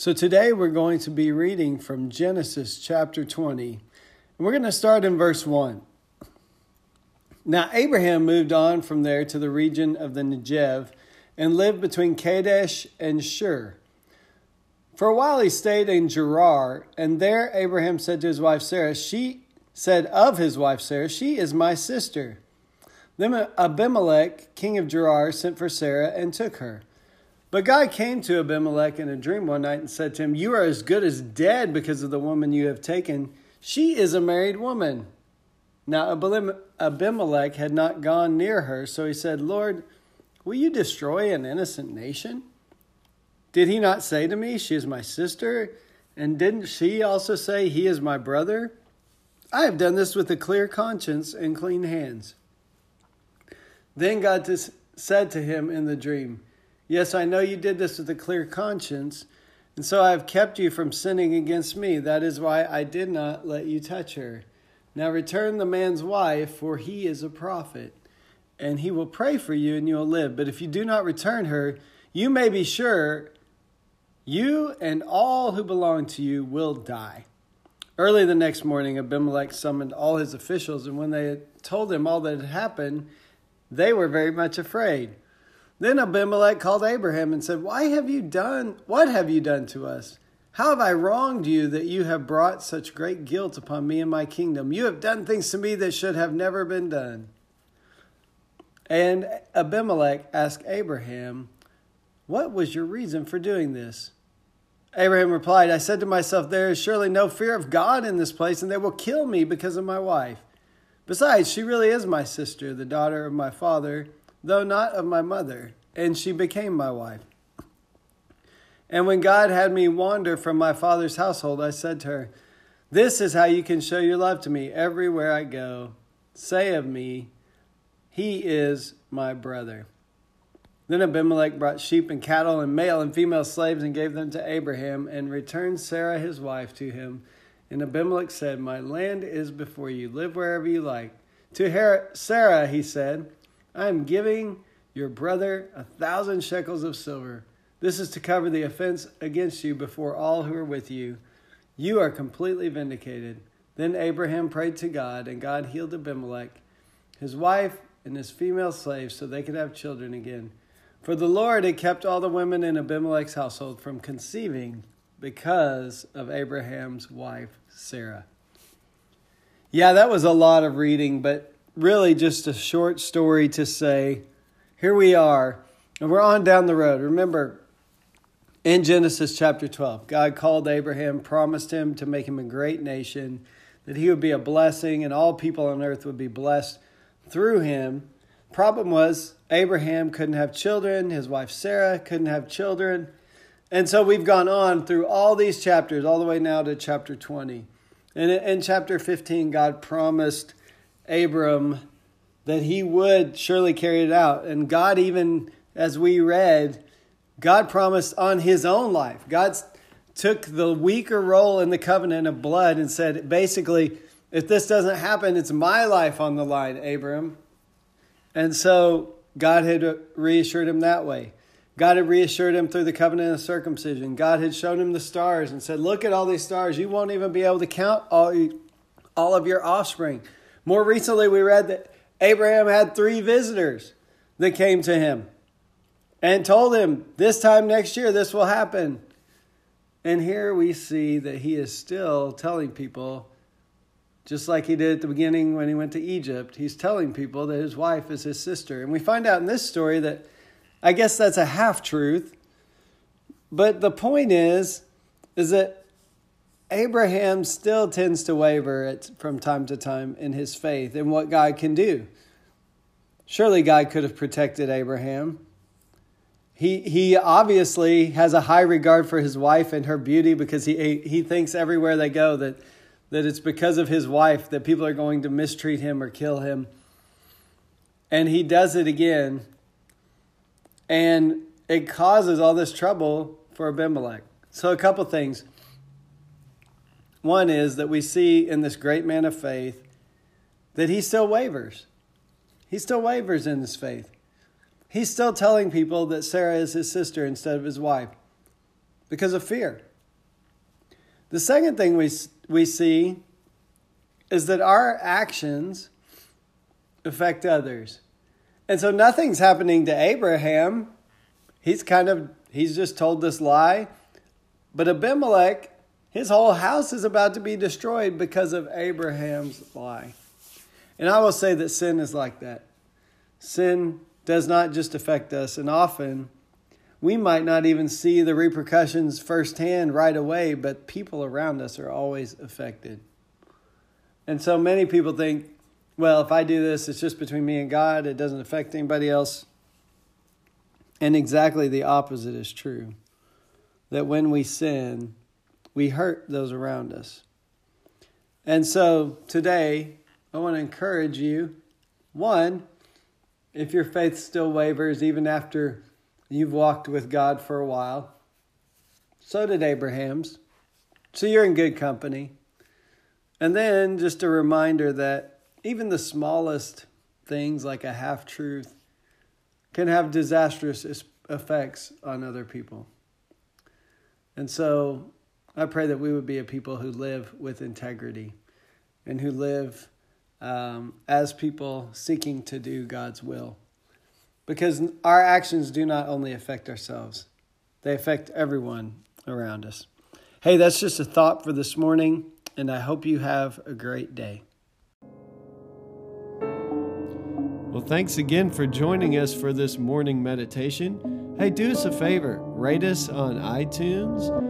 So today we're going to be reading from Genesis chapter 20, and we're going to start in verse 1. Now, Abraham moved on from there to the region of the Negev and lived between Kadesh and Shur. For a while he stayed in Gerar, and there Abraham said to his wife Sarah, She said of his wife Sarah, She is my sister. Then Abimelek, king of Gerar, sent for Sarah and took her. But God came to Abimelek in a dream one night and said to him, You are as good as dead because of the woman you have taken. She is a married woman. Now Abimelek had not gone near her, so he said, Lord, will you destroy an innocent nation? Did he not say to me, She is my sister? And didn't she also say, He is my brother? I have done this with a clear conscience and clean hands. Then God said to him in the dream, Yes, I know you did this with a clear conscience, and so I have kept you from sinning against me. That is why I did not let you touch her. Now return the man's wife, for he is a prophet, and he will pray for you and you will live. But if you do not return her, you may be sure you and all who belong to you will die. Early the next morning, Abimelek summoned all his officials, and when they had told him all that had happened, they were very much afraid. Then Abimelek called Abraham and said, Why have you done, what have you done to us? How have I wronged you that you have brought such great guilt upon me and my kingdom? You have done things to me that should have never been done. And Abimelek asked Abraham, What was your reason for doing this? Abraham replied, I said to myself, There is surely no fear of God in this place, and they will kill me because of my wife. Besides, she really is my sister, the daughter of my father, though not of my mother, and she became my wife. And when God had me wander from my father's household, I said to her, This is how you can show your love to me everywhere I go. Say of me, He is my brother. Then Abimelek brought sheep and cattle and male and female slaves and gave them to Abraham and returned Sarah his wife to him. And Abimelek said, My land is before you. Live wherever you like. To Sarah, he said, I am giving your brother a thousand shekels of silver. This is to cover the offense against you before all who are with you. You are completely vindicated. Then Abraham prayed to God, and God healed Abimelek, his wife, and his female slaves so they could have children again. For the Lord had kept all the women in Abimelek's household from conceiving because of Abraham's wife, Sarah. Yeah, that was a lot of reading, but really just a short story to say here we are, and we're on down the road. Remember, in Genesis chapter 12, God called Abraham, promised him to make him a great nation, that he would be a blessing, and all people on earth would be blessed through him. Problem was, Abraham couldn't have children, his wife Sarah couldn't have children. And so we've gone on through all these chapters, all the way now to chapter 20. And in chapter 15, God promised Abram that he would surely carry it out. And God, even as we read, God promised on his own life. God took the weaker role in the covenant of blood and said, basically, if this doesn't happen, it's my life on the line, Abram. And so God had reassured him that way. God had reassured him through the covenant of circumcision. God had shown him the stars and said, Look at all these stars. You won't even be able to count all, all of your offspring. More recently, we read that Abraham had three visitors that came to him and told him, This time next year, this will happen. And here we see that he is still telling people, just like he did at the beginning when he went to Egypt, he's telling people that his wife is his sister. And we find out in this story that I guess that's a half truth. But the point is, is that Abraham still tends to waver at, from time to time in his faith in what God can do. Surely God could have protected Abraham. he, he obviously has a high regard for his wife and her beauty because he, he thinks everywhere they go that, that it's because of his wife that people are going to mistreat him or kill him. And he does it again. And it causes all this trouble for Abimelek. So, a couple things. One is that we see in this great man of faith that he still wavers. He still wavers in his faith. He's still telling people that Sarah is his sister instead of his wife because of fear. The second thing we, we see is that our actions affect others. And so nothing's happening to Abraham. He's kind of, he's just told this lie. But Abimelek, his whole house is about to be destroyed because of Abraham's lie. And I will say that sin is like that. Sin does not just affect us, and often we might not even see the repercussions firsthand right away, but people around us are always affected. And so many people think, well, if I do this, it's just between me and God, it doesn't affect anybody else. And exactly the opposite is true. That when we sin, we hurt those around us. And so today, I want to encourage you one, if your faith still wavers even after you've walked with God for a while, so did Abraham's. So you're in good company. And then just a reminder that even the smallest things like a half truth can have disastrous effects on other people. And so I pray that we would be a people who live with integrity and who live um, as people seeking to do God's will. Because our actions do not only affect ourselves, they affect everyone around us. Hey, that's just a thought for this morning, and I hope you have a great day. Well, thanks again for joining us for this morning meditation. Hey, do us a favor rate us on iTunes